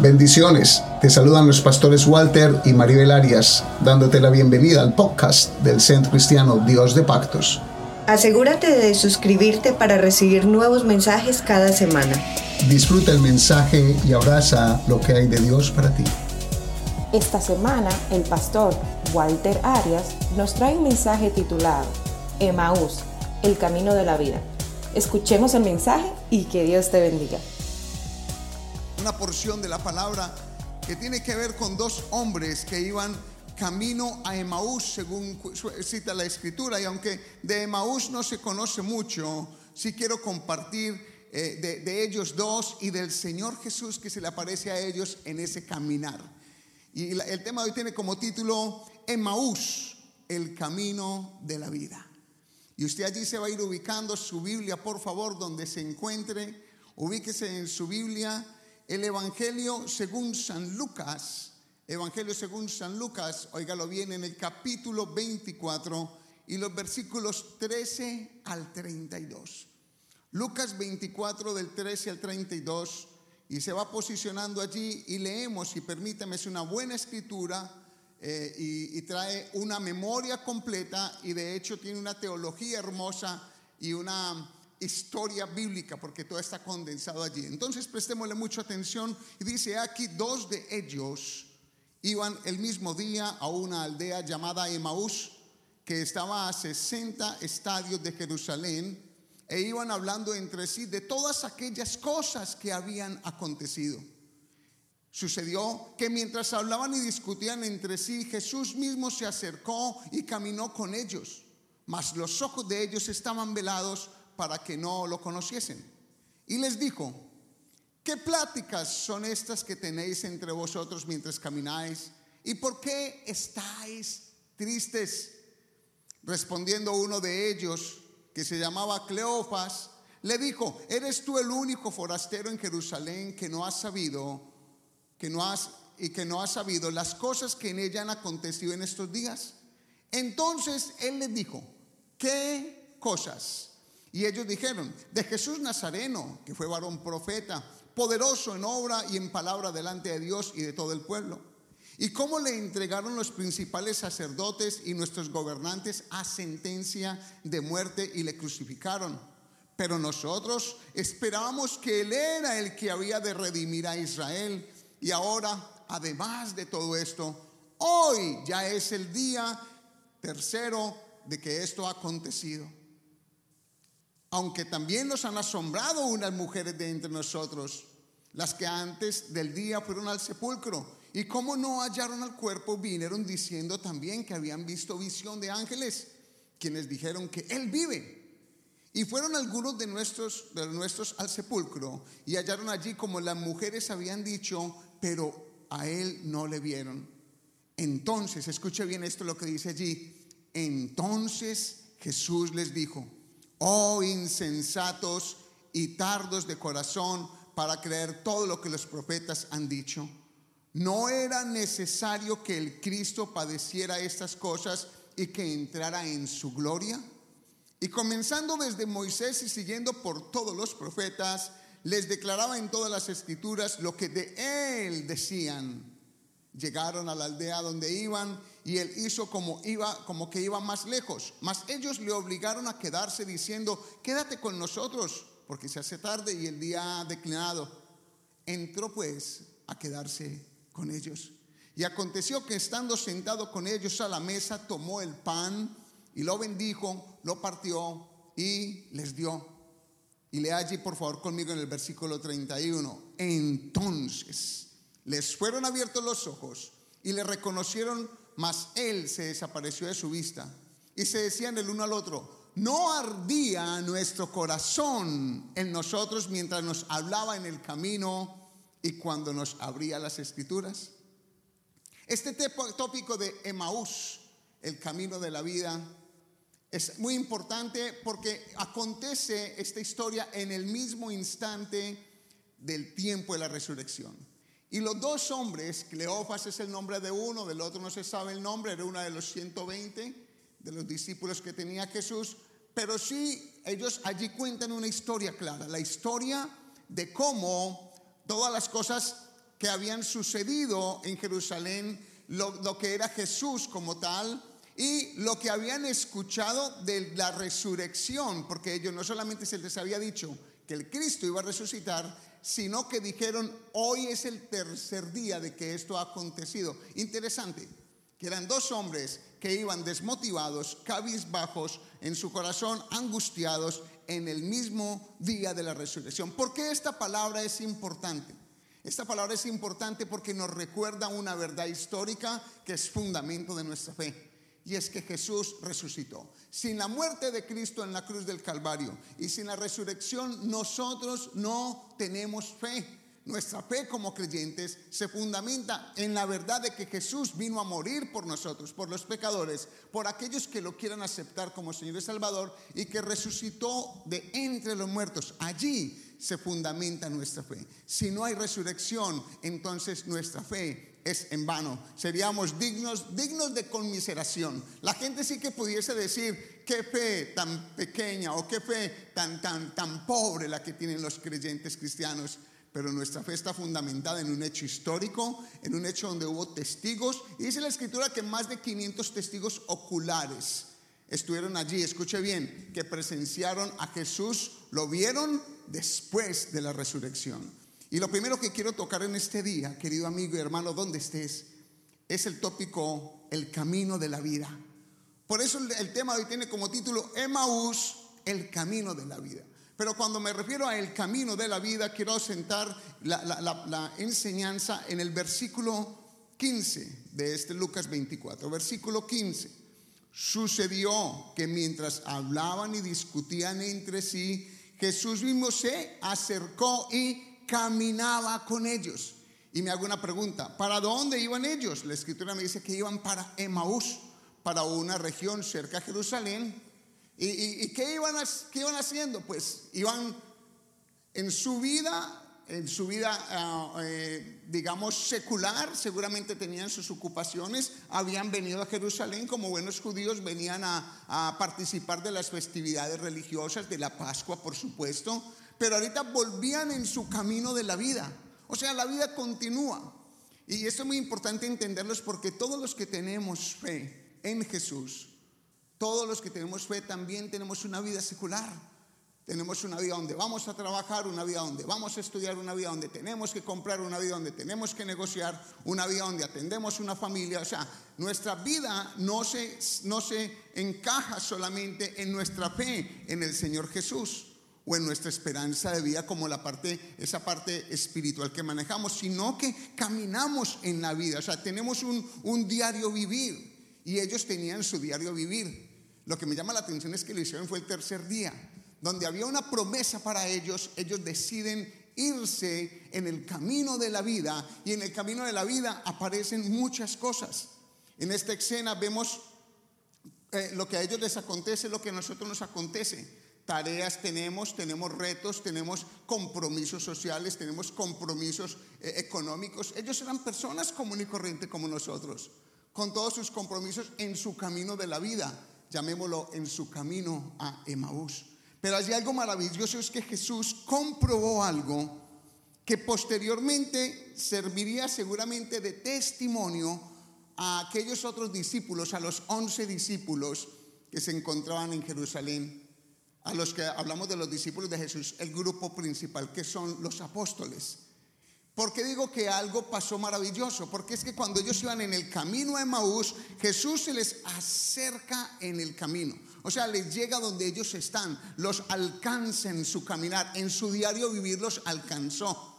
Bendiciones. Te saludan los pastores Walter y Maribel Arias, dándote la bienvenida al podcast del Centro Cristiano Dios de Pactos. Asegúrate de suscribirte para recibir nuevos mensajes cada semana. Disfruta el mensaje y abraza lo que hay de Dios para ti. Esta semana el pastor Walter Arias nos trae un mensaje titulado Emaús, el camino de la vida. Escuchemos el mensaje y que Dios te bendiga una porción de la palabra que tiene que ver con dos hombres que iban camino a Emaús, según cita la escritura, y aunque de Emaús no se conoce mucho, sí quiero compartir eh, de, ellos dos y del Señor Jesús que se le aparece a ellos en ese caminar. Y el tema de hoy tiene como título Emaús, el camino de la vida. Y usted allí se va a ir ubicando su Biblia, por favor, donde se encuentre, ubíquese en su Biblia el Evangelio según San Lucas, Evangelio según San Lucas, óigalo bien, en el capítulo 24 y los versículos 13 al 32. Lucas 24 del 13 al 32 y se va posicionando allí y leemos y permítame, es una buena escritura eh, y trae una memoria completa y de hecho tiene una teología hermosa y una historia bíblica, porque todo está condensado allí. Entonces prestémosle mucha atención y dice aquí, dos de ellos iban el mismo día a una aldea llamada Emaús, que estaba a 60 estadios de Jerusalén, e iban hablando entre sí de todas aquellas cosas que habían acontecido. Sucedió que mientras hablaban y discutían entre sí, Jesús mismo se acercó y caminó con ellos, mas los ojos de ellos estaban velados para que no lo conociesen. Y les dijo, ¿qué pláticas son estas que tenéis entre vosotros mientras camináis? ¿Y por qué estáis tristes? Respondiendo uno de ellos, que se llamaba Cleofas, le dijo, ¿eres tú el único forastero en Jerusalén que no has sabido, que no has y que no has sabido las cosas que en ella han acontecido en estos días? Entonces él les dijo, ¿qué cosas? Y ellos dijeron, de Jesús Nazareno, que fue varón profeta, poderoso en obra y en palabra delante de Dios y de todo el pueblo. Y cómo le entregaron los principales sacerdotes y nuestros gobernantes a sentencia de muerte y le crucificaron. Pero nosotros esperábamos que Él era el que había de redimir a Israel. Y ahora, además de todo esto, hoy ya es el día tercero de que esto ha acontecido aunque también nos han asombrado unas mujeres de entre nosotros, las que antes del día fueron al sepulcro. Y como no hallaron al cuerpo, vinieron diciendo también que habían visto visión de ángeles, quienes dijeron que Él vive. Y fueron algunos de nuestros, de nuestros al sepulcro y hallaron allí como las mujeres habían dicho, pero a Él no le vieron. Entonces, escuche bien esto lo que dice allí. Entonces Jesús les dijo, oh insensatos y tardos de corazón para creer todo lo que los profetas han dicho. ¿No era necesario que el Cristo padeciera estas cosas y que entrara en su gloria? Y comenzando desde Moisés y siguiendo por todos los profetas, les declaraba en todas las escrituras lo que de él decían. Llegaron a la aldea donde iban y él hizo como iba como que iba más lejos, mas ellos le obligaron a quedarse diciendo, "Quédate con nosotros, porque se hace tarde y el día ha declinado." Entró pues a quedarse con ellos. Y aconteció que estando sentado con ellos a la mesa, tomó el pan y lo bendijo, lo partió y les dio. Y lea allí por favor conmigo en el versículo 31. Entonces les fueron abiertos los ojos y le reconocieron, mas él se desapareció de su vista. Y se decían el uno al otro, no ardía nuestro corazón en nosotros mientras nos hablaba en el camino y cuando nos abría las escrituras. Este tópico de Emaús, el camino de la vida, es muy importante porque acontece esta historia en el mismo instante del tiempo de la resurrección. Y los dos hombres, Cleofas es el nombre de uno, del otro no se sabe el nombre, era uno de los 120 de los discípulos que tenía Jesús, pero sí ellos allí cuentan una historia clara, la historia de cómo todas las cosas que habían sucedido en Jerusalén, lo, lo que era Jesús como tal, y lo que habían escuchado de la resurrección, porque ellos no solamente se les había dicho que el Cristo iba a resucitar, sino que dijeron, hoy es el tercer día de que esto ha acontecido. Interesante, que eran dos hombres que iban desmotivados, cabizbajos, en su corazón angustiados en el mismo día de la resurrección. ¿Por qué esta palabra es importante? Esta palabra es importante porque nos recuerda una verdad histórica que es fundamento de nuestra fe y es que Jesús resucitó. Sin la muerte de Cristo en la cruz del Calvario y sin la resurrección, nosotros no tenemos fe. Nuestra fe como creyentes se fundamenta en la verdad de que Jesús vino a morir por nosotros, por los pecadores, por aquellos que lo quieran aceptar como Señor y Salvador y que resucitó de entre los muertos. Allí se fundamenta nuestra fe. Si no hay resurrección, entonces nuestra fe es en vano. Seríamos dignos, dignos de conmiseración. La gente sí que pudiese decir qué fe tan pequeña o qué fe tan tan tan pobre la que tienen los creyentes cristianos pero nuestra fe está fundamentada en un hecho histórico, en un hecho donde hubo testigos, y dice la escritura que más de 500 testigos oculares estuvieron allí, escuche bien, que presenciaron a Jesús, lo vieron después de la resurrección. Y lo primero que quiero tocar en este día, querido amigo y hermano, donde estés, es el tópico, el camino de la vida. Por eso el tema hoy tiene como título Emaús, el camino de la vida. Pero cuando me refiero a el camino de la vida, quiero sentar la, enseñanza en el versículo 15 de este Lucas 24. Versículo 15. Sucedió que mientras hablaban y discutían entre sí, Jesús mismo se acercó y caminaba con ellos. Y me hago una pregunta, ¿para dónde iban ellos? La escritura me dice que iban para Emaús, para una región cerca de Jerusalén ¿Y, qué, iban iban haciendo? Pues iban en su vida, en su vida, ah, eh, digamos, secular, seguramente tenían sus ocupaciones, habían venido a Jerusalén como buenos judíos, venían a participar de las festividades religiosas, de la Pascua, por supuesto, pero ahorita volvían en su camino de la vida. O sea, la vida continúa. Y esto es muy importante entenderlos porque todos los que tenemos fe en Jesús, todos los que tenemos fe también tenemos una vida secular. Tenemos una vida donde vamos a trabajar, una vida donde vamos a estudiar, una vida donde tenemos que comprar, una vida donde tenemos que negociar, una vida donde atendemos una familia. O sea, nuestra vida no se, no se encaja solamente en nuestra fe en el Señor Jesús o en nuestra esperanza de vida como la parte, esa parte espiritual que manejamos, sino que caminamos en la vida. O sea, tenemos un, un diario vivir y ellos tenían su diario vivir. Lo que me llama la atención es que lo hicieron fue el tercer día, donde había una promesa para ellos, ellos deciden irse en el camino de la vida y en el camino de la vida aparecen muchas cosas. En esta escena vemos eh, lo que a ellos les acontece, lo que a nosotros nos acontece. Tareas tenemos, tenemos retos, tenemos compromisos sociales, tenemos compromisos eh, económicos. Ellos eran personas común y corriente como nosotros con todos sus compromisos en su camino de la vida, llamémoslo en su camino a Emaús. Pero hay algo maravilloso, es que Jesús comprobó algo que posteriormente serviría seguramente de testimonio a aquellos otros discípulos, a los once discípulos que se encontraban en Jerusalén, a los que hablamos de los discípulos de Jesús, el grupo principal, que son los apóstoles. ¿Por qué digo que algo pasó maravilloso? Porque es que cuando ellos iban en el camino a Emaús, Jesús se les acerca en el camino. O sea, les llega donde ellos están, los alcanza en su caminar, en su diario vivir los alcanzó.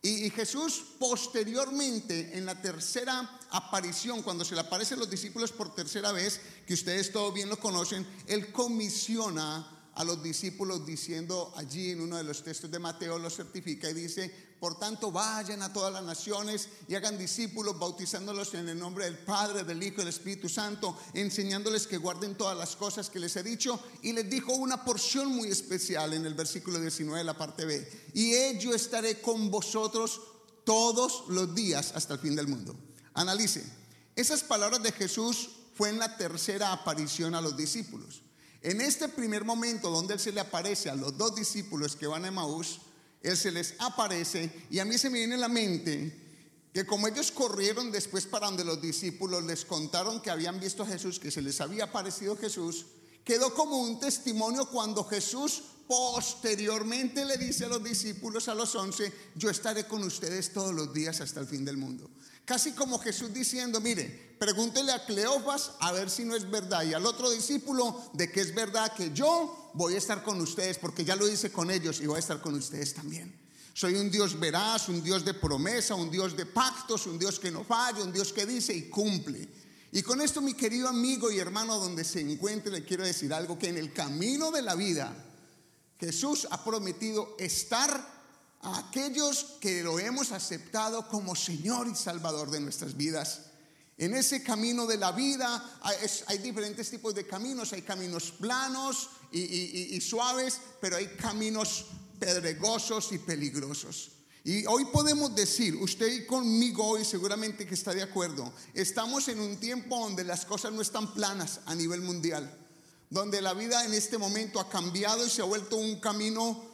Y, Jesús posteriormente, en la tercera aparición, cuando se le aparecen los discípulos por tercera vez, que ustedes todos bien lo conocen, Él comisiona a los discípulos diciendo allí en uno de los textos de Mateo lo certifica y dice, por tanto vayan a todas las naciones y hagan discípulos bautizándolos en el nombre del Padre, del Hijo y del Espíritu Santo, enseñándoles que guarden todas las cosas que les he dicho y les dijo una porción muy especial en el versículo 19 de la parte B, y yo estaré con vosotros todos los días hasta el fin del mundo. Analice, esas palabras de Jesús fue en la tercera aparición a los discípulos. En este primer momento donde Él se le aparece a los dos discípulos que van a Maús, Él se les aparece y a mí se me viene la mente que como ellos corrieron después para donde los discípulos les contaron que habían visto a Jesús, que se les había aparecido Jesús, quedó como un testimonio cuando Jesús posteriormente le dice a los discípulos, a los once, yo estaré con ustedes todos los días hasta el fin del mundo. Casi como Jesús diciendo, mire, pregúntele a Cleofas a ver si no es verdad y al otro discípulo de que es verdad que yo voy a estar con ustedes porque ya lo hice con ellos y voy a estar con ustedes también. Soy un Dios veraz, un Dios de promesa, un Dios de pactos, un Dios que no falla, un Dios que dice y cumple. Y con esto, mi querido amigo y hermano, donde se encuentre, le quiero decir algo, que en el camino de la vida, Jesús ha prometido estar a aquellos que lo hemos aceptado como Señor y Salvador de nuestras vidas. En ese camino de la vida hay, diferentes tipos de caminos, hay caminos planos y suaves, pero hay caminos pedregosos y peligrosos. Y hoy podemos decir, usted conmigo hoy seguramente que está de acuerdo, estamos en un tiempo donde las cosas no están planas a nivel mundial, donde la vida en este momento ha cambiado y se ha vuelto un camino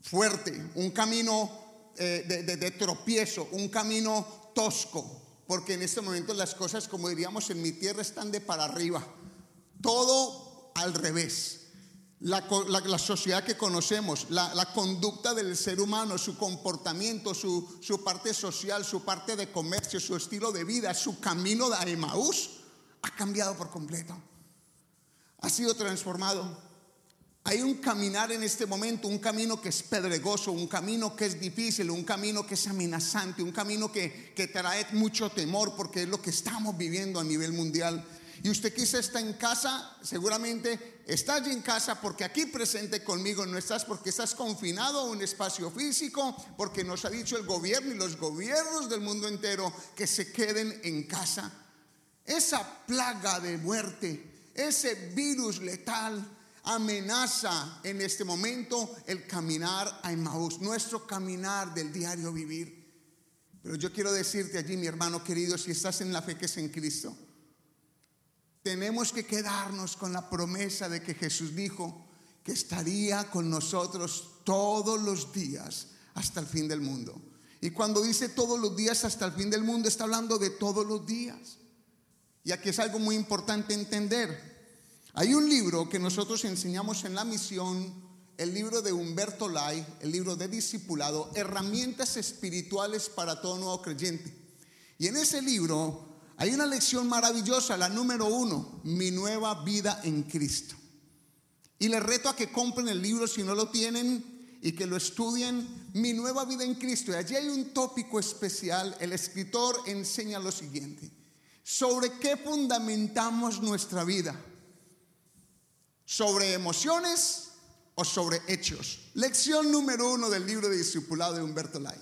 fuerte, un camino eh, de, de tropiezo, un camino tosco, porque en este momento las cosas, como diríamos en mi tierra, están de para arriba, todo al revés la, sociedad que conocemos, la, conducta del ser humano, su comportamiento, su, su, parte social, su parte de comercio, su estilo de vida, su camino de Emaús, ha cambiado por completo. Ha sido transformado. Hay un caminar en este momento, un camino que es pedregoso, un camino que es difícil, un camino que es amenazante, un camino que, que trae mucho temor porque es lo que estamos viviendo a nivel mundial. Y usted quizá está en casa, seguramente está allí en casa porque aquí presente conmigo no estás porque estás confinado a un espacio físico, porque nos ha dicho el gobierno y los gobiernos del mundo entero que se queden en casa. Esa plaga de muerte, ese virus letal amenaza en este momento el caminar a Emmaús, nuestro caminar del diario vivir. Pero yo quiero decirte allí, mi hermano querido, si estás en la fe que es en Cristo, tenemos que quedarnos con la promesa de que Jesús dijo que estaría con nosotros todos los días hasta el fin del mundo. Y cuando dice todos los días hasta el fin del mundo, está hablando de todos los días. Y aquí es algo muy importante entender. Hay un libro que nosotros enseñamos en la misión, el libro de Humberto Lai, el libro de discipulado, Herramientas Espirituales para todo nuevo creyente. Y en ese libro hay una lección maravillosa, la número uno, mi nueva vida en Cristo. Y les reto a que compren el libro si no lo tienen y que lo estudien, mi nueva vida en Cristo. Y allí hay un tópico especial, el escritor enseña lo siguiente, sobre qué fundamentamos nuestra vida, sobre emociones o sobre hechos. Lección número uno del libro de discipulado de Humberto Lai.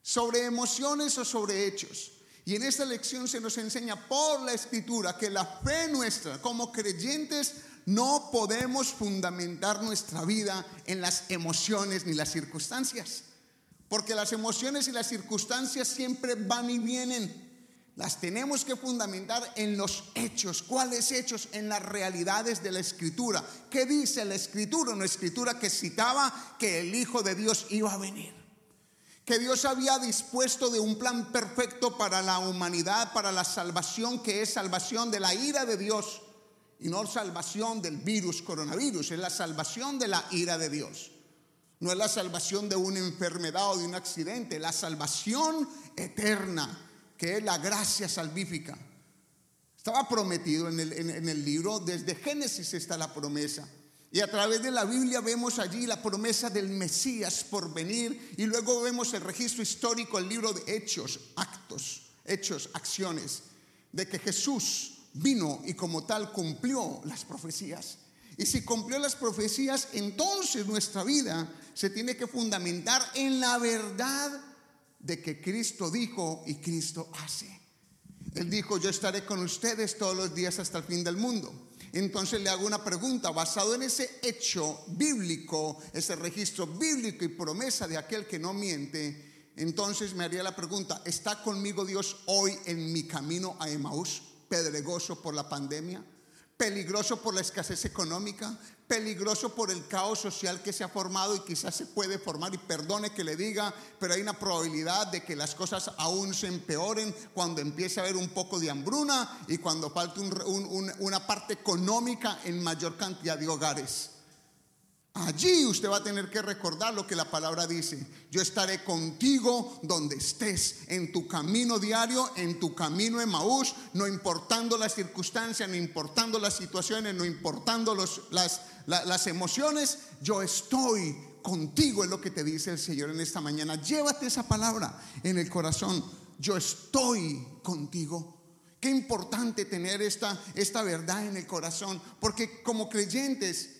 Sobre emociones o sobre hechos. Y en esta lección se nos enseña por la escritura que la fe nuestra como creyentes no podemos fundamentar nuestra vida en las emociones ni las circunstancias. Porque las emociones y las circunstancias siempre van y vienen. Las tenemos que fundamentar en los hechos. ¿Cuáles hechos? En las realidades de la escritura. ¿Qué dice la escritura? Una escritura que citaba que el Hijo de Dios iba a venir que Dios había dispuesto de un plan perfecto para la humanidad, para la salvación, que es salvación de la ira de Dios y no salvación del virus coronavirus, es la salvación de la ira de Dios. No es la salvación de una enfermedad o de un accidente, la salvación eterna, que es la gracia salvífica. Estaba prometido en el, en el libro, desde Génesis está la promesa. Y a través de la Biblia vemos allí la promesa del Mesías por venir y luego vemos el registro histórico, el libro de hechos, actos, hechos, acciones, de que Jesús vino y como tal cumplió las profecías. Y si cumplió las profecías, entonces nuestra vida se tiene que fundamentar en la verdad de que Cristo dijo y Cristo hace. Él dijo, yo estaré con ustedes todos los días hasta el fin del mundo. Entonces le hago una pregunta, basado en ese hecho bíblico, ese registro bíblico y promesa de aquel que no miente, entonces me haría la pregunta, ¿está conmigo Dios hoy en mi camino a Emaús, pedregoso por la pandemia? peligroso por la escasez económica, peligroso por el caos social que se ha formado y quizás se puede formar, y perdone que le diga, pero hay una probabilidad de que las cosas aún se empeoren cuando empiece a haber un poco de hambruna y cuando falte una parte económica en mayor cantidad de hogares. Allí usted va a tener que recordar lo que la palabra dice. Yo estaré contigo donde estés, en tu camino diario, en tu camino en Maús, no importando las circunstancias, no importando las situaciones, no importando las, las emociones. Yo estoy contigo, es lo que te dice el Señor en esta mañana. Llévate esa palabra en el corazón. Yo estoy contigo. Qué importante tener esta, esta verdad en el corazón, porque como creyentes,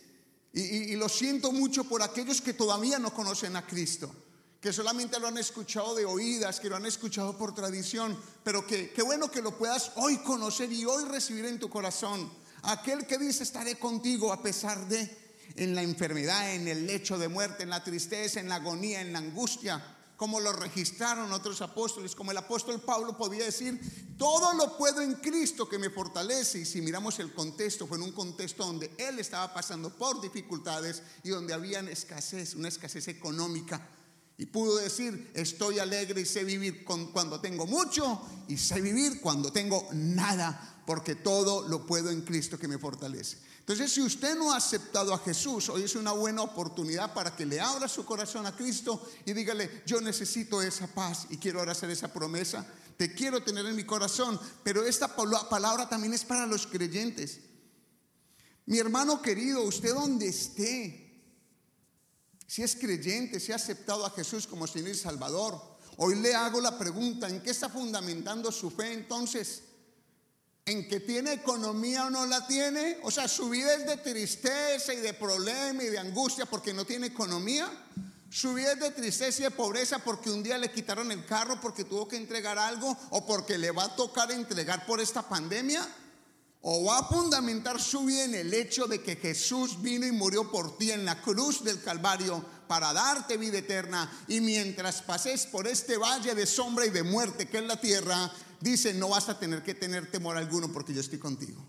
y, lo siento mucho por aquellos que todavía no conocen a Cristo, que solamente lo han escuchado de oídas, que lo han escuchado por tradición, pero que qué bueno que lo puedas hoy conocer y hoy recibir en tu corazón. Aquel que dice estaré contigo a pesar de en la enfermedad, en el lecho de muerte, en la tristeza, en la agonía, en la angustia como lo registraron otros apóstoles, como el apóstol Pablo podía decir, todo lo puedo en Cristo que me fortalece. Y si miramos el contexto, fue en un contexto donde él estaba pasando por dificultades y donde había escasez, una escasez económica. Y pudo decir, estoy alegre y sé vivir cuando tengo mucho y sé vivir cuando tengo nada, porque todo lo puedo en Cristo que me fortalece. Entonces, si usted no ha aceptado a Jesús, hoy es una buena oportunidad para que le abra su corazón a Cristo y dígale, yo necesito esa paz y quiero ahora hacer esa promesa. Te quiero tener en mi corazón, pero esta palabra también es para los creyentes. Mi hermano querido, usted donde esté, si es creyente, si ha aceptado a Jesús como Señor y Salvador, hoy le hago la pregunta, ¿en qué está fundamentando su fe entonces? En que tiene economía o no la tiene. O sea, su vida es de tristeza y de problema y de angustia porque no tiene economía. Su vida es de tristeza y de pobreza porque un día le quitaron el carro porque tuvo que entregar algo o porque le va a tocar entregar por esta pandemia. O va a fundamentar su vida en el hecho de que Jesús vino y murió por ti en la cruz del Calvario para darte vida eterna. Y mientras pases por este valle de sombra y de muerte que es la tierra, dice, no vas a tener que tener temor alguno porque yo estoy contigo.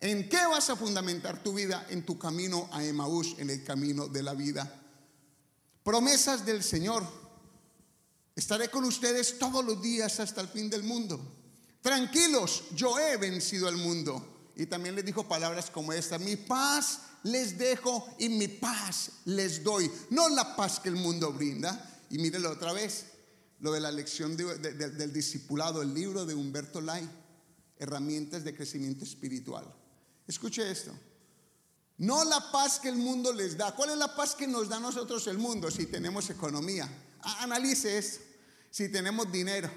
¿En qué vas a fundamentar tu vida? En tu camino a Emaús, en el camino de la vida. Promesas del Señor. Estaré con ustedes todos los días hasta el fin del mundo. Tranquilos, yo he vencido al mundo. Y también les dijo palabras como esta, mi paz les dejo y mi paz les doy. No la paz que el mundo brinda. Y mírenlo otra vez, lo de la lección del discipulado, el libro de Humberto Lai, herramientas de crecimiento espiritual. Escuche esto. No la paz que el mundo les da. ¿Cuál es la paz que nos da a nosotros el mundo si tenemos economía? Analice esto. Si tenemos dinero,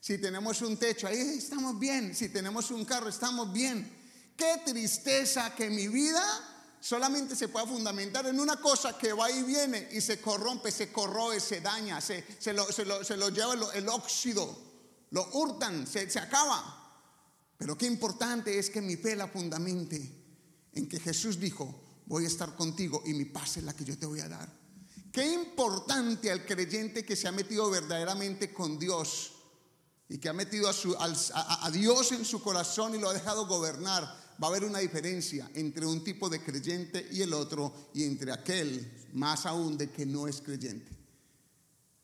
si tenemos un techo, ahí estamos bien. Si tenemos un carro, estamos bien. Qué tristeza que mi vida solamente se puede fundamentar en una cosa que va y viene y se corrompe, se corroe, se daña, se, se, lo, lleva el, óxido, lo hurtan, se, se acaba. Pero qué importante es que mi fe la fundamente en que Jesús dijo, voy a estar contigo y mi paz es la que yo te voy a dar. Qué importante al creyente que se ha metido verdaderamente con Dios y que ha metido a, a Dios en su corazón y lo ha dejado gobernar va a haber una diferencia entre un tipo de creyente y el otro y entre aquel, más aún, de que no es creyente.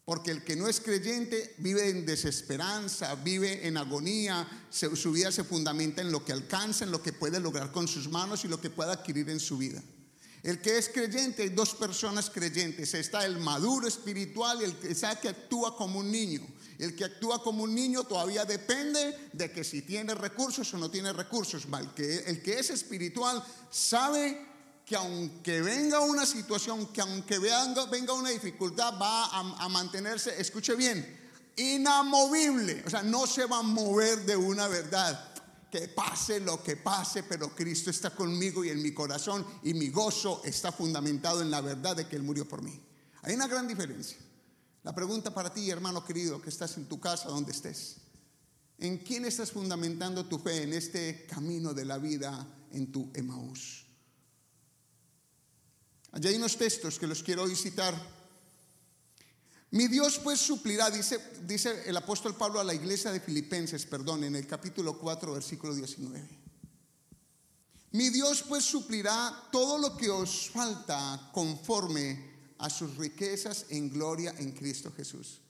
Porque el que no es creyente vive en desesperanza, vive en agonía, su vida se fundamenta en lo que alcanza, en lo que puede lograr con sus manos y lo que puede adquirir en su vida. El que es creyente, hay dos personas creyentes. Está el maduro espiritual y el que sabe que actúa como un niño. El que actúa como un niño todavía depende de que si tiene recursos o no tiene recursos. El que es espiritual sabe que aunque venga una situación, que aunque venga, una dificultad, va a, a mantenerse, escuche bien, inamovible. O sea, no se va a mover de una verdad que pase lo que pase, pero Cristo está conmigo y en mi corazón y mi gozo está fundamentado en la verdad de que Él murió por mí. Hay una gran diferencia. La pregunta para ti, hermano querido, que estás en tu casa, donde estés. ¿En quién estás fundamentando tu fe en este camino de la vida en tu Emaús? Allí hay unos textos que los quiero hoy citar mi Dios pues suplirá, dice, el apóstol Pablo a la iglesia de Filipenses, perdón, en el capítulo 4, versículo 19. Mi Dios pues suplirá todo lo que os falta conforme a sus riquezas en gloria en Cristo Jesús.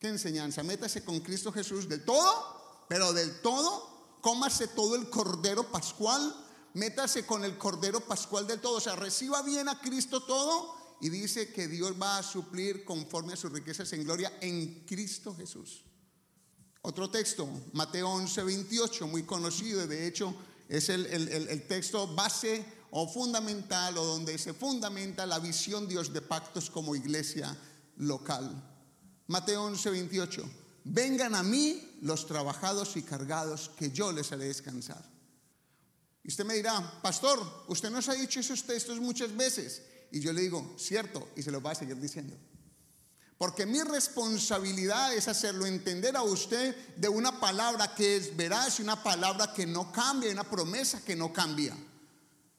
¿Qué enseñanza? Métase con Cristo Jesús del todo, pero del todo, cómase todo el cordero pascual, métase con el cordero pascual del todo, o sea, reciba bien a Cristo todo y dice que Dios va a suplir conforme a sus riquezas en gloria en Cristo Jesús. Otro texto, Mateo 11, 28, muy conocido, de hecho es el, el, texto base o fundamental o donde se fundamenta la visión Dios de pactos como iglesia local. Mateo 11, 28, vengan a mí los trabajados y cargados, que yo les haré descansar. Y usted me dirá, pastor, usted nos ha dicho esos textos muchas veces. Y yo le digo, cierto, y se lo va a seguir diciendo. Porque mi responsabilidad es hacerlo entender a usted de una palabra que es veraz una palabra que no cambia, una promesa que no cambia.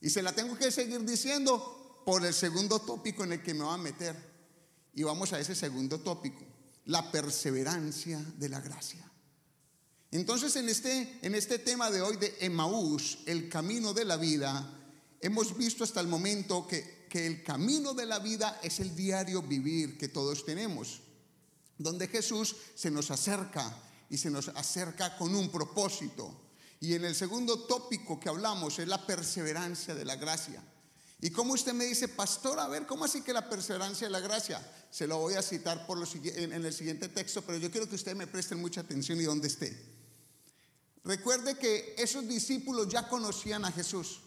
Y se la tengo que seguir diciendo por el segundo tópico en el que me va a meter. Y vamos a ese segundo tópico, la perseverancia de la gracia. Entonces en este, en este tema de hoy de Emaús, el camino de la vida, hemos visto hasta el momento que que el camino de la vida es el diario vivir que todos tenemos, donde Jesús se nos acerca y se nos acerca con un propósito. Y en el segundo tópico que hablamos es la perseverancia de la gracia. Y como usted me dice, pastor, a ver, ¿cómo así que la perseverancia de la gracia? Se lo voy a citar por en, el siguiente texto, pero yo quiero que ustedes me presten mucha atención y donde esté. Recuerde que esos discípulos ya conocían a Jesús.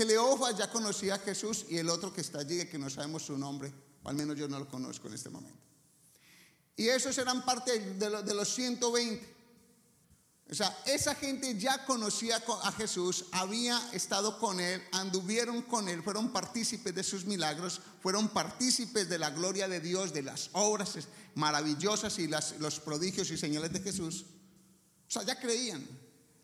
Cleofa ya conocía a Jesús y el otro que está allí, que no sabemos su nombre, al menos yo no lo conozco en este momento. Y esos eran parte de, los 120. O sea, esa gente ya conocía a Jesús, había estado con él, anduvieron con él, fueron partícipes de sus milagros, fueron partícipes de la gloria de Dios, de las obras maravillosas y los prodigios y señales de Jesús. O sea, ya creían.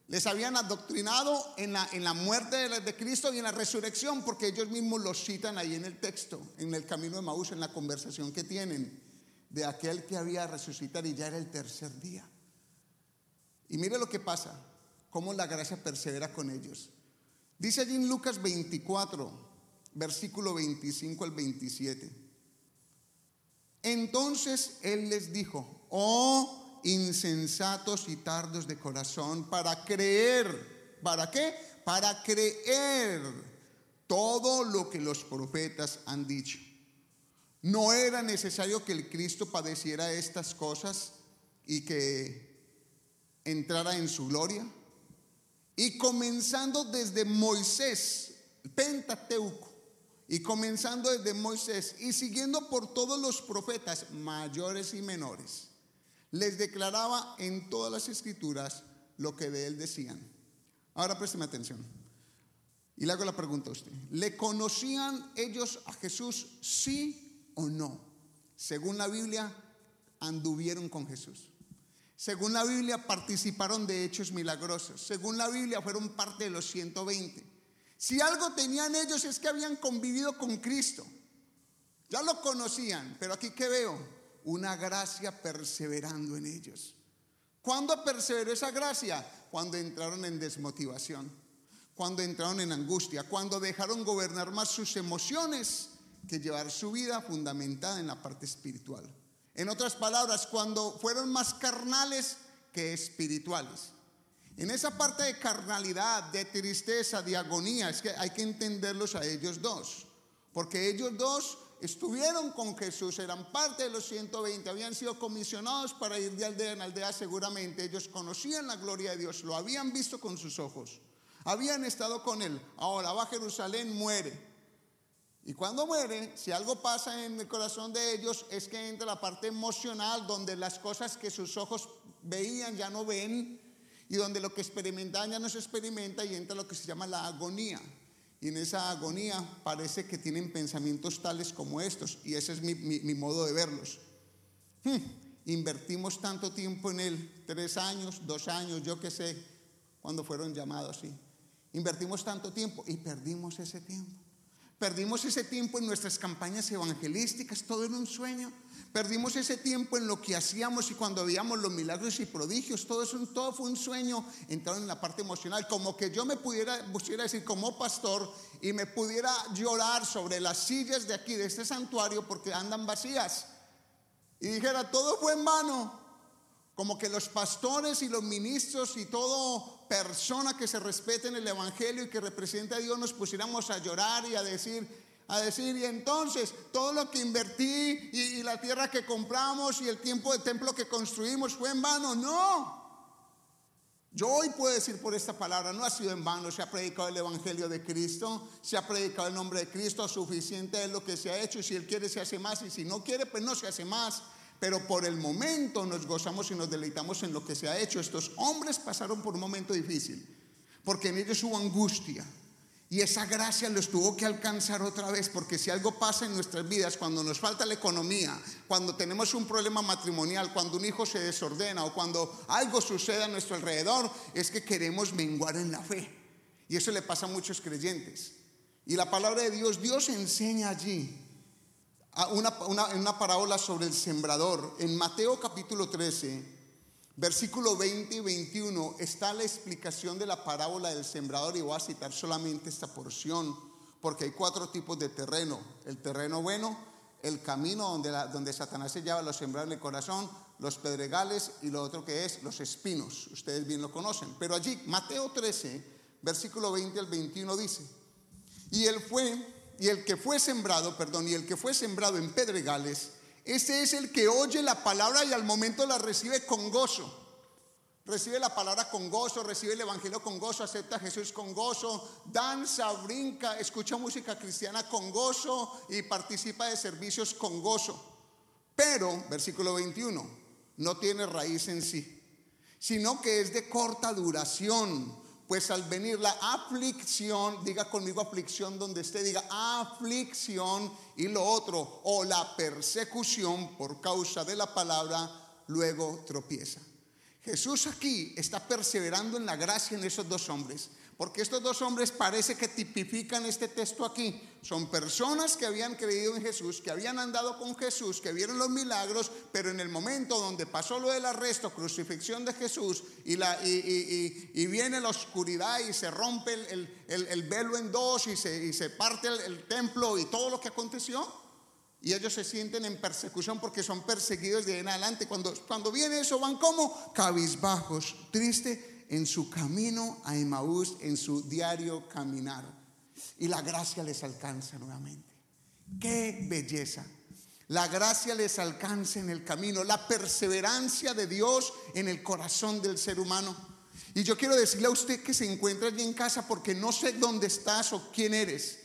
Les habían adoctrinado en la, en la muerte de, Cristo y en la resurrección, porque ellos mismos lo citan ahí en el texto, en el camino de Maús, en la conversación que tienen de aquel que había resucitado y ya era el tercer día. Y mire lo que pasa, cómo la gracia persevera con ellos. Dice allí en Lucas 24, versículo 25 al 27. Entonces él les dijo, oh insensatos y tardos de corazón para creer. ¿Para qué? Para creer todo lo que los profetas han dicho. No era necesario que el Cristo padeciera estas cosas y que entrara en su gloria. Y comenzando desde Moisés, Pentateuco, y comenzando desde Moisés y siguiendo por todos los profetas, mayores y menores les declaraba en todas las escrituras lo que de él decían. Ahora présteme atención. Y le hago la pregunta a usted. ¿Le conocían ellos a Jesús sí o no? Según la Biblia, anduvieron con Jesús. Según la Biblia, participaron de hechos milagrosos. Según la Biblia, fueron parte de los 120. Si algo tenían ellos es que habían convivido con Cristo. Ya lo conocían, pero aquí ¿qué veo? Una gracia perseverando en ellos. ¿Cuándo perseveró esa gracia? Cuando entraron en desmotivación, cuando entraron en angustia, cuando dejaron gobernar más sus emociones que llevar su vida fundamentada en la parte espiritual. En otras palabras, cuando fueron más carnales que espirituales. En esa parte de carnalidad, de tristeza, de agonía, es que hay que entenderlos a ellos dos. Porque ellos dos estuvieron con Jesús, eran parte de los 120, habían sido comisionados para ir de aldea en aldea seguramente. Ellos conocían la gloria de Dios, lo habían visto con sus ojos, habían estado con Él. Ahora va a Jerusalén, muere. Y cuando muere, si algo pasa en el corazón de ellos, es que entra la parte emocional, donde las cosas que sus ojos veían ya no ven, y donde lo que experimentaban ya no se experimenta, y entra lo que se llama la agonía. Y en esa agonía parece que tienen pensamientos tales como estos, y ese es mi, modo de verlos. Hmm, invertimos tanto tiempo en él, tres años, dos años, yo qué sé, cuando fueron llamados así. Invertimos tanto tiempo y perdimos ese tiempo. Perdimos ese tiempo en nuestras campañas evangelísticas, todo era un sueño. Perdimos ese tiempo en lo que hacíamos y cuando veíamos los milagros y prodigios, todo todo fue un sueño. Entraron en la parte emocional, como que yo me pudiera, pudiera decir como pastor y me pudiera llorar sobre las sillas de aquí, de este santuario, porque andan vacías. Y dijera, todo fue en vano. Como que los pastores y los ministros y toda persona que se respete en el Evangelio y que represente a Dios nos pusiéramos a llorar y a decir, a decir, y entonces todo lo que invertí y, y la tierra que compramos y el tiempo de templo que construimos fue en vano. No. Yo hoy puedo decir por esta palabra, no ha sido en vano, se ha predicado el Evangelio de Cristo, se ha predicado el nombre de Cristo, suficiente es lo que se ha hecho, y si Él quiere se hace más, y si no quiere, pues no se hace más. Pero por el momento nos gozamos y nos deleitamos en lo que se ha hecho. Estos hombres pasaron por un momento difícil, porque en ellos hubo angustia. Y esa gracia los tuvo que alcanzar otra vez, porque si algo pasa en nuestras vidas, cuando nos falta la economía, cuando tenemos un problema matrimonial, cuando un hijo se desordena o cuando algo sucede a nuestro alrededor, es que queremos menguar en la fe. Y eso le pasa a muchos creyentes. Y la palabra de Dios, Dios enseña allí una, una, una parábola sobre el sembrador. En Mateo capítulo 13, Versículo 20 y 21 está la explicación de la parábola del sembrador y voy a citar solamente esta porción porque hay cuatro tipos de terreno. El terreno bueno, el camino donde, donde Satanás se lleva los sembrados en el corazón, los pedregales y lo otro que es los espinos. Ustedes bien lo conocen. Pero allí, Mateo 13, versículo 20 al 21 dice, y él fue, y el que fue sembrado, perdón, y el que fue sembrado en pedregales, ese es el que oye la palabra y al momento la recibe con gozo. Recibe la palabra con gozo, recibe el Evangelio con gozo, acepta a Jesús con gozo, danza, brinca, escucha música cristiana con gozo y participa de servicios con gozo. Pero, versículo 21, no tiene raíz en sí, sino que es de corta duración pues al venir la aflicción, diga conmigo aflicción donde esté, diga aflicción y lo otro, o la persecución por causa de la palabra, luego tropieza. Jesús aquí está perseverando en la gracia en esos dos hombres, porque estos dos hombres parece que tipifican este texto aquí. Son personas que habían creído en Jesús, que habían andado con Jesús, que vieron los milagros, pero en el momento donde pasó lo del arresto, crucifixión de Jesús, y, viene la oscuridad y se rompe el, velo en dos y se, parte el templo y todo lo que aconteció, y ellos se sienten en persecución porque son perseguidos de en adelante. Cuando, cuando viene eso, van como cabizbajos, triste en su camino a Emaús, en su diario caminar. Y la gracia les alcanza nuevamente. ¡Qué belleza! La gracia les alcanza en el camino, la perseverancia de Dios en el corazón del ser humano. Y yo quiero decirle a usted que se encuentra allí en casa porque no sé dónde estás o quién eres.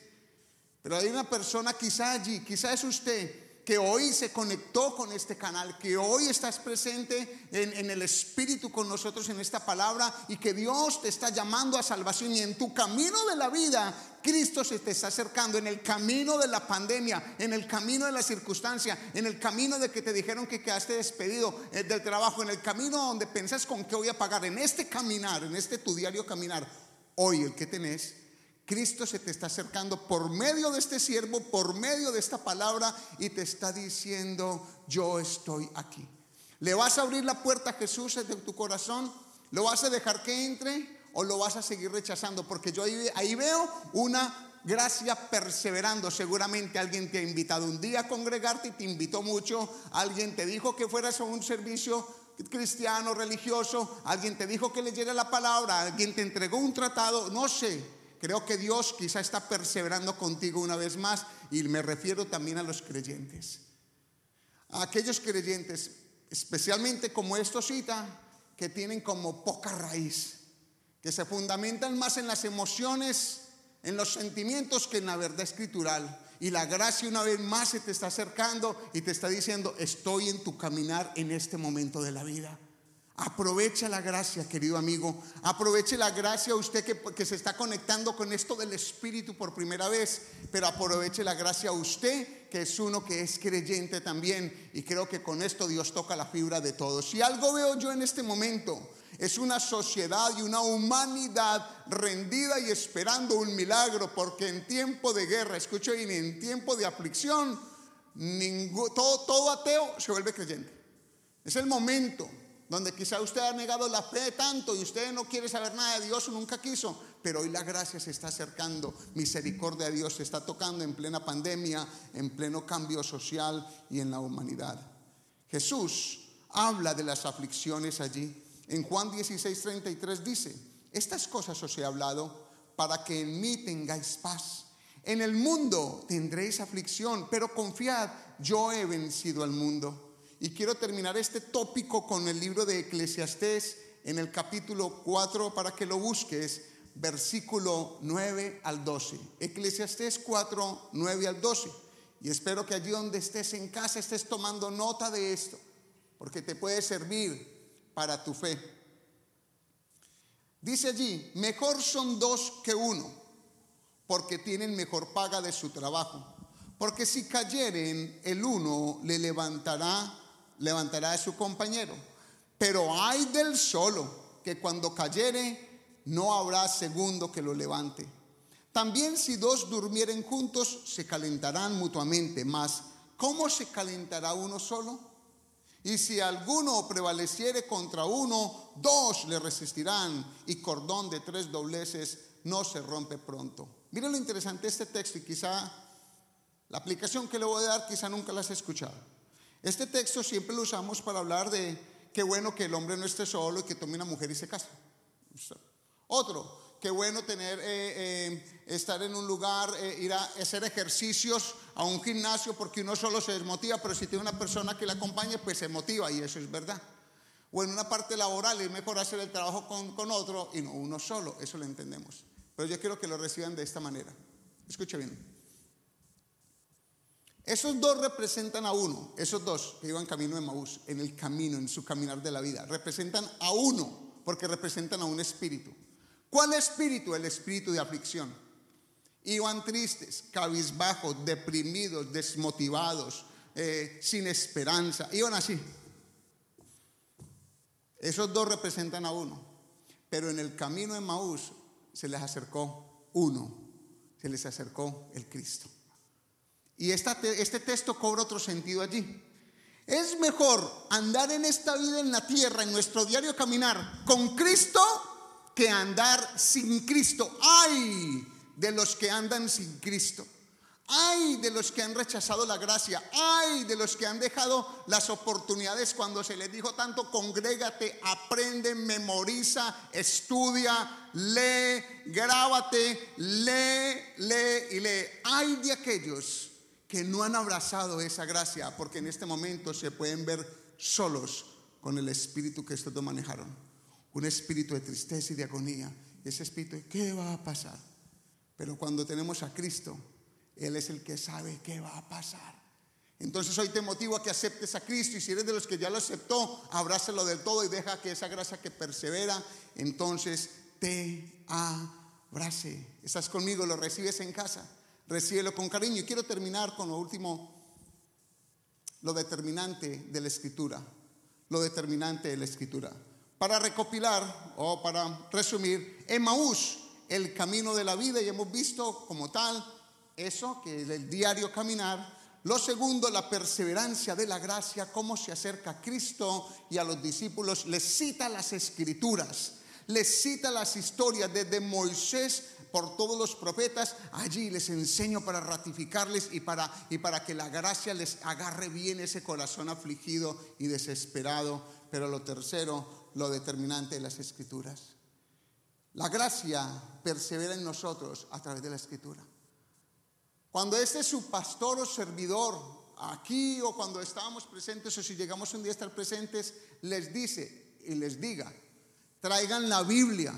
Pero hay una persona quizá allí, quizá es usted, que hoy se conectó con este canal, que hoy estás presente en, el Espíritu con nosotros en esta palabra y que Dios te está llamando a salvación y en tu camino de la vida, Cristo se te está acercando, en el camino de la pandemia, en el camino de la circunstancia, en el camino de que te dijeron que quedaste despedido eh, del trabajo, en el camino donde pensás con qué voy a pagar, en este caminar, en este tu diario caminar, hoy el que tenés Cristo se te está acercando por medio de este siervo, por medio de esta palabra y te está diciendo, yo estoy aquí. ¿Le vas a abrir la puerta a Jesús desde tu corazón? ¿Lo vas a dejar que entre o lo vas a seguir rechazando? Porque yo ahí, veo una gracia perseverando. Seguramente alguien te ha invitado un día a congregarte y te invitó mucho. Alguien te dijo que fueras a un servicio cristiano, religioso. Alguien te dijo que leyera la palabra. Alguien te entregó un tratado. No sé. Creo que Dios quizá está perseverando contigo una vez más y me refiero también a los creyentes. A aquellos creyentes, especialmente como esto cita, que tienen como poca raíz, que se fundamentan más en las emociones, en los sentimientos que en la verdad escritural. Y la gracia una vez más se te está acercando y te está diciendo, estoy en tu caminar en este momento de la vida. Aprovecha la gracia, querido amigo. Aproveche la gracia usted que, se está conectando con esto del Espíritu por primera vez. Pero aproveche la gracia usted que es uno que es creyente también y creo que con esto Dios toca la fibra de todos. Si algo veo yo en este momento es una sociedad y una humanidad rendida y esperando un milagro, porque en tiempo de guerra, escucho bien, en tiempo de aflicción, todo, todo ateo se vuelve creyente. Es el momento donde quizá usted ha negado la fe tanto y usted no quiere saber nada de Dios o nunca quiso, pero hoy la gracia se está acercando, misericordia de Dios se está tocando en plena pandemia, en pleno cambio social y en la humanidad. Jesús habla de las aflicciones allí. En Juan 16, 33 dice, estas cosas os he hablado para que en mí tengáis paz. En el mundo tendréis aflicción, pero confiad, yo he vencido al mundo. Y quiero terminar este tópico con el libro de Eclesiastés en el capítulo 4 para que lo busques, versículo 9 al 12. Eclesiastés 4, 9 al 12. Y espero que allí donde estés en casa estés tomando nota de esto, porque te puede servir para tu fe. Dice allí, mejor son dos que uno, porque tienen mejor paga de su trabajo. Porque si cayeren, el uno le levantará levantará a su compañero. Pero hay del solo, que cuando cayere no habrá segundo que lo levante. También si dos durmieren juntos, se calentarán mutuamente, mas ¿cómo se calentará uno solo? Y si alguno prevaleciere contra uno, dos le resistirán, y cordón de tres dobleces no se rompe pronto. Miren lo interesante de este texto y quizá la aplicación que le voy a dar quizá nunca la has escuchado. Este texto siempre lo usamos para hablar de qué bueno que el hombre no esté solo y que tome una mujer y se casa. Otro, qué bueno tener, eh, eh, estar en un lugar, eh, ir a hacer ejercicios a un gimnasio porque uno solo se desmotiva, pero si tiene una persona que le acompañe, pues se motiva y eso es verdad. O en una parte laboral es mejor hacer el trabajo con, con otro y no uno solo, eso lo entendemos. Pero yo quiero que lo reciban de esta manera. Escuche bien. Esos dos representan a uno, esos dos que iban camino de Maús, en el camino, en su caminar de la vida, representan a uno, porque representan a un espíritu. ¿Cuál espíritu? El espíritu de aflicción. Iban tristes, cabizbajos, deprimidos, desmotivados, eh, sin esperanza. Iban así. Esos dos representan a uno. Pero en el camino de Maús se les acercó uno, se les acercó el Cristo. Y este texto cobra otro sentido allí. Es mejor andar en esta vida en la tierra, en nuestro diario caminar, con Cristo, que andar sin Cristo. ¡Ay! De los que andan sin Cristo. ¡Ay! De los que han rechazado la gracia. ¡Ay! De los que han dejado las oportunidades cuando se les dijo tanto, congrégate, aprende, memoriza, estudia, lee, grábate, lee, lee y lee. ¡Ay de aquellos! Que no han abrazado esa gracia porque en este momento se pueden ver solos con el espíritu que estos dos manejaron. Un espíritu de tristeza y de agonía. Ese espíritu de qué va a pasar. Pero cuando tenemos a Cristo, Él es el que sabe qué va a pasar. Entonces hoy te motivo a que aceptes a Cristo y si eres de los que ya lo aceptó, abrázalo del todo y deja que esa gracia que persevera, entonces te abrace. Estás conmigo, lo recibes en casa recíbelo con cariño. Y quiero terminar con lo último, lo determinante de la escritura, lo determinante de la escritura. Para recopilar o para resumir, Emmaús, el camino de la vida, y hemos visto como tal eso, que es el diario caminar. Lo segundo, la perseverancia de la gracia, cómo se acerca a Cristo y a los discípulos, les cita las escrituras, les cita las historias desde Moisés por todos los profetas, allí les enseño para ratificarles y para, y para que la gracia les agarre bien ese corazón afligido y desesperado. Pero lo tercero, lo determinante de las escrituras. La gracia persevera en nosotros a través de la escritura. Cuando este es su pastor o servidor, aquí o cuando estábamos presentes o si llegamos un día a estar presentes, les dice y les diga, traigan la Biblia,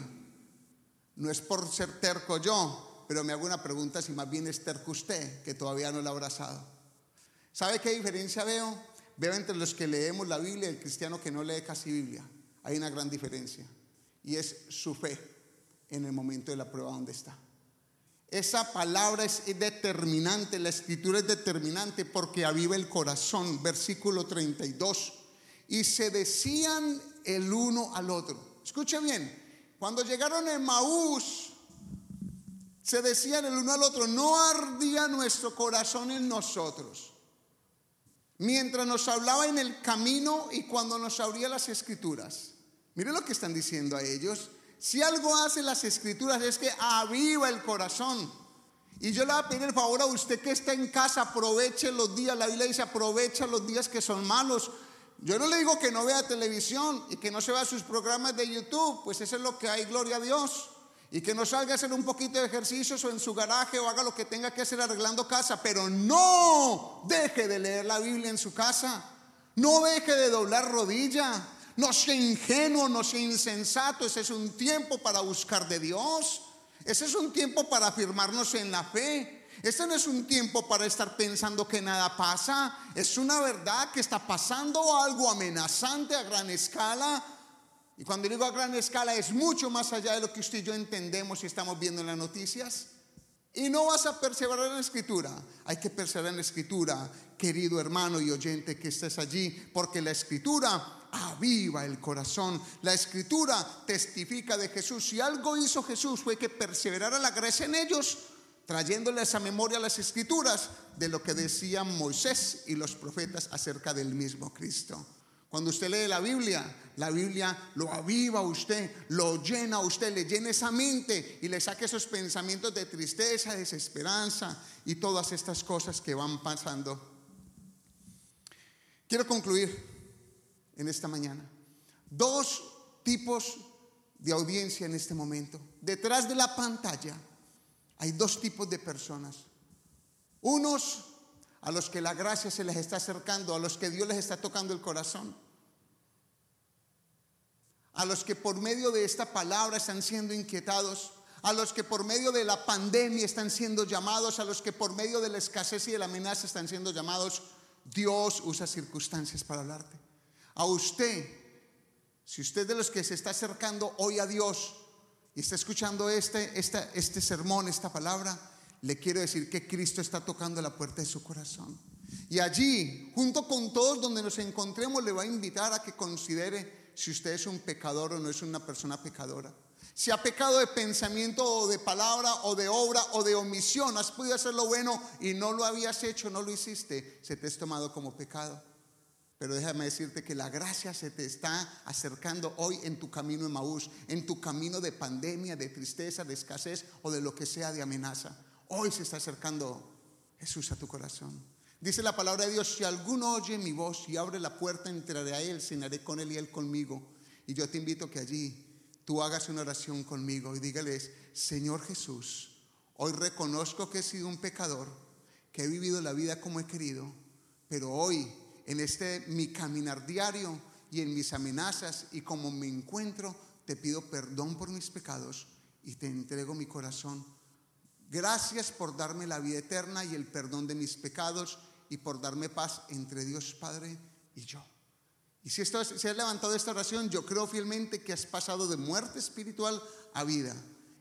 no es por ser terco yo, pero me hago una pregunta si más bien es terco usted, que todavía no la ha abrazado. ¿Sabe qué diferencia veo? Veo entre los que leemos la Biblia y el cristiano que no lee casi Biblia. Hay una gran diferencia. Y es su fe en el momento de la prueba donde está. esa palabra es determinante, la escritura es determinante porque aviva el corazón. Versículo 32. Y se decían el uno al otro. Escuche bien, cuando llegaron a Maús, se decían el uno al otro, no ardía nuestro corazón en nosotros. Mientras nos hablaba en el camino y cuando nos abría las escrituras. Mire lo que están diciendo a ellos. Si algo hace las escrituras es que aviva el corazón. Y yo le voy a pedir el favor a usted que está en casa, aproveche los días. La Biblia dice, aprovecha los días que son malos. Yo no le digo que no vea televisión y que no se vea sus programas de YouTube, pues eso es lo que hay, gloria a Dios. Y que no salga a hacer un poquito de ejercicios o en su garaje o haga lo que tenga que hacer arreglando casa, pero no deje de leer la Biblia en su casa. No deje de doblar rodilla. No sea ingenuo, no sea insensato. Ese es un tiempo para buscar de Dios. Ese es un tiempo para afirmarnos en la fe. Este no es un tiempo para estar pensando que nada pasa. Es una verdad que está pasando algo amenazante a gran escala y cuando digo a gran escala es mucho más allá de lo que usted y yo entendemos y estamos viendo en las noticias. Y no vas a perseverar en la escritura. Hay que perseverar en la escritura, querido hermano y oyente que estés allí, porque la escritura aviva el corazón. La escritura testifica de Jesús. Si algo hizo Jesús fue que perseverara la gracia en ellos, trayéndoles a memoria las escrituras de lo que decían Moisés y los profetas acerca del mismo Cristo. Cuando usted lee la Biblia, la Biblia lo aviva a usted, lo llena a usted, le llena esa mente y le saca esos pensamientos de tristeza, desesperanza y todas estas cosas que van pasando. Quiero concluir en esta mañana. Dos tipos de audiencia en este momento. Detrás de la pantalla hay dos tipos de personas. Unos a los que la gracia se les está acercando, a los que Dios les está tocando el corazón, a los que por medio de esta palabra están siendo inquietados, a los que por medio de la pandemia están siendo llamados, a los que por medio de la escasez y de la amenaza están siendo llamados, Dios usa circunstancias para hablarte. A usted, si usted de los que se está acercando hoy a Dios y está escuchando este, este sermón, esta palabra, le quiero decir que Cristo está tocando la puerta de su corazón. Y allí, junto con todos donde nos encontremos, le va a invitar a que considere si usted es un pecador o no es una persona pecadora. Si ha pecado de pensamiento o de palabra o de obra o de omisión, has podido hacer lo bueno y no lo habías hecho, no lo hiciste, se te has tomado como pecado. Pero déjame decirte que la gracia se te está acercando hoy en tu camino en Maús, en tu camino de pandemia, de tristeza, de escasez o de lo que sea de amenaza. Hoy se está acercando Jesús a tu corazón. Dice la palabra de Dios, si alguno oye mi voz y abre la puerta, entraré a él, cenaré con él y él conmigo. Y yo te invito que allí tú hagas una oración conmigo y dígales, Señor Jesús, hoy reconozco que he sido un pecador, que he vivido la vida como he querido, pero hoy en este mi caminar diario y en mis amenazas y como me encuentro, te pido perdón por mis pecados y te entrego mi corazón Gracias por darme la vida eterna y el perdón de mis pecados y por darme paz entre Dios Padre y yo. Y si esto se ha levantado esta oración, yo creo fielmente que has pasado de muerte espiritual a vida.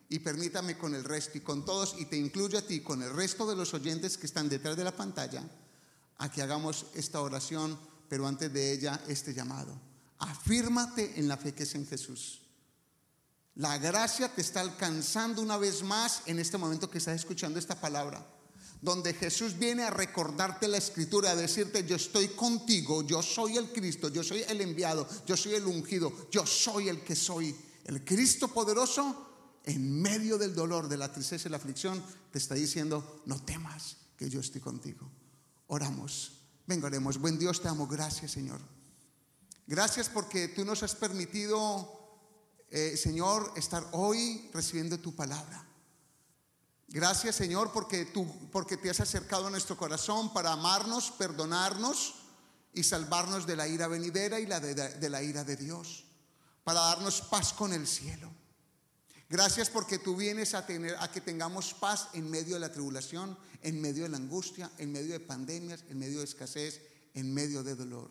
Y permítame con el resto y con todos, y te incluyo a ti, con el resto de los oyentes que están detrás de la pantalla, a que hagamos esta oración, pero antes de ella este llamado. Afírmate en la fe que es en Jesús. La gracia te está alcanzando una vez más en este momento que estás escuchando esta palabra, donde Jesús viene a recordarte la escritura, a decirte, yo estoy contigo, yo soy el Cristo, yo soy el enviado, yo soy el ungido, yo soy el que soy, el Cristo poderoso en medio del dolor, de la tristeza y la aflicción, te está diciendo, no temas, que yo estoy contigo. Oramos, venga, oremos. Buen Dios, te amo, gracias Señor. Gracias porque tú nos has permitido eh, Señor, estar hoy recibiendo tu palabra. Gracias, Señor, porque, tú, porque te has acercado a nuestro corazón para amarnos, perdonarnos y salvarnos de la ira venidera y la de, la ira de Dios, para darnos paz con el cielo. Gracias porque tú vienes a, tener, a que tengamos paz en medio de la tribulación, en medio de la angustia, en medio de pandemias, en medio de escasez, en medio de dolor.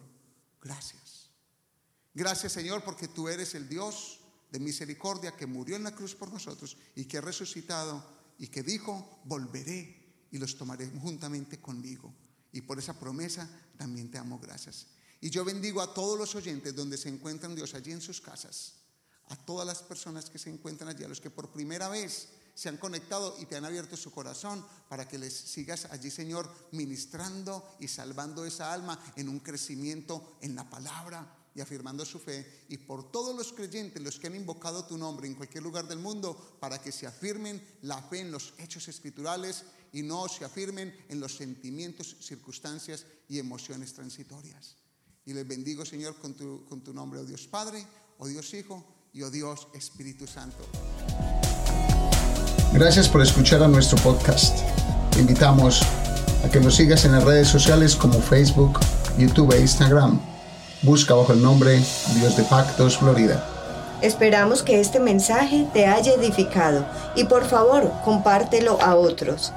Gracias. Gracias Señor porque tú eres el Dios de misericordia que murió en la cruz por nosotros y que ha resucitado y que dijo, volveré y los tomaré juntamente conmigo. Y por esa promesa también te amo gracias. Y yo bendigo a todos los oyentes donde se encuentran Dios allí en sus casas, a todas las personas que se encuentran allí, a los que por primera vez se han conectado y te han abierto su corazón para que les sigas allí, Señor, ministrando y salvando esa alma en un crecimiento en la palabra y afirmando su fe, y por todos los creyentes, los que han invocado tu nombre en cualquier lugar del mundo, para que se afirmen la fe en los hechos escriturales y no se afirmen en los sentimientos, circunstancias y emociones transitorias. Y les bendigo, Señor, con tu, con tu nombre, oh Dios Padre, oh Dios Hijo y oh Dios Espíritu Santo. Gracias por escuchar a nuestro podcast. Te invitamos a que nos sigas en las redes sociales como Facebook, YouTube e Instagram. Busca bajo el nombre Dios de Pactos Florida. Esperamos que este mensaje te haya edificado y por favor compártelo a otros.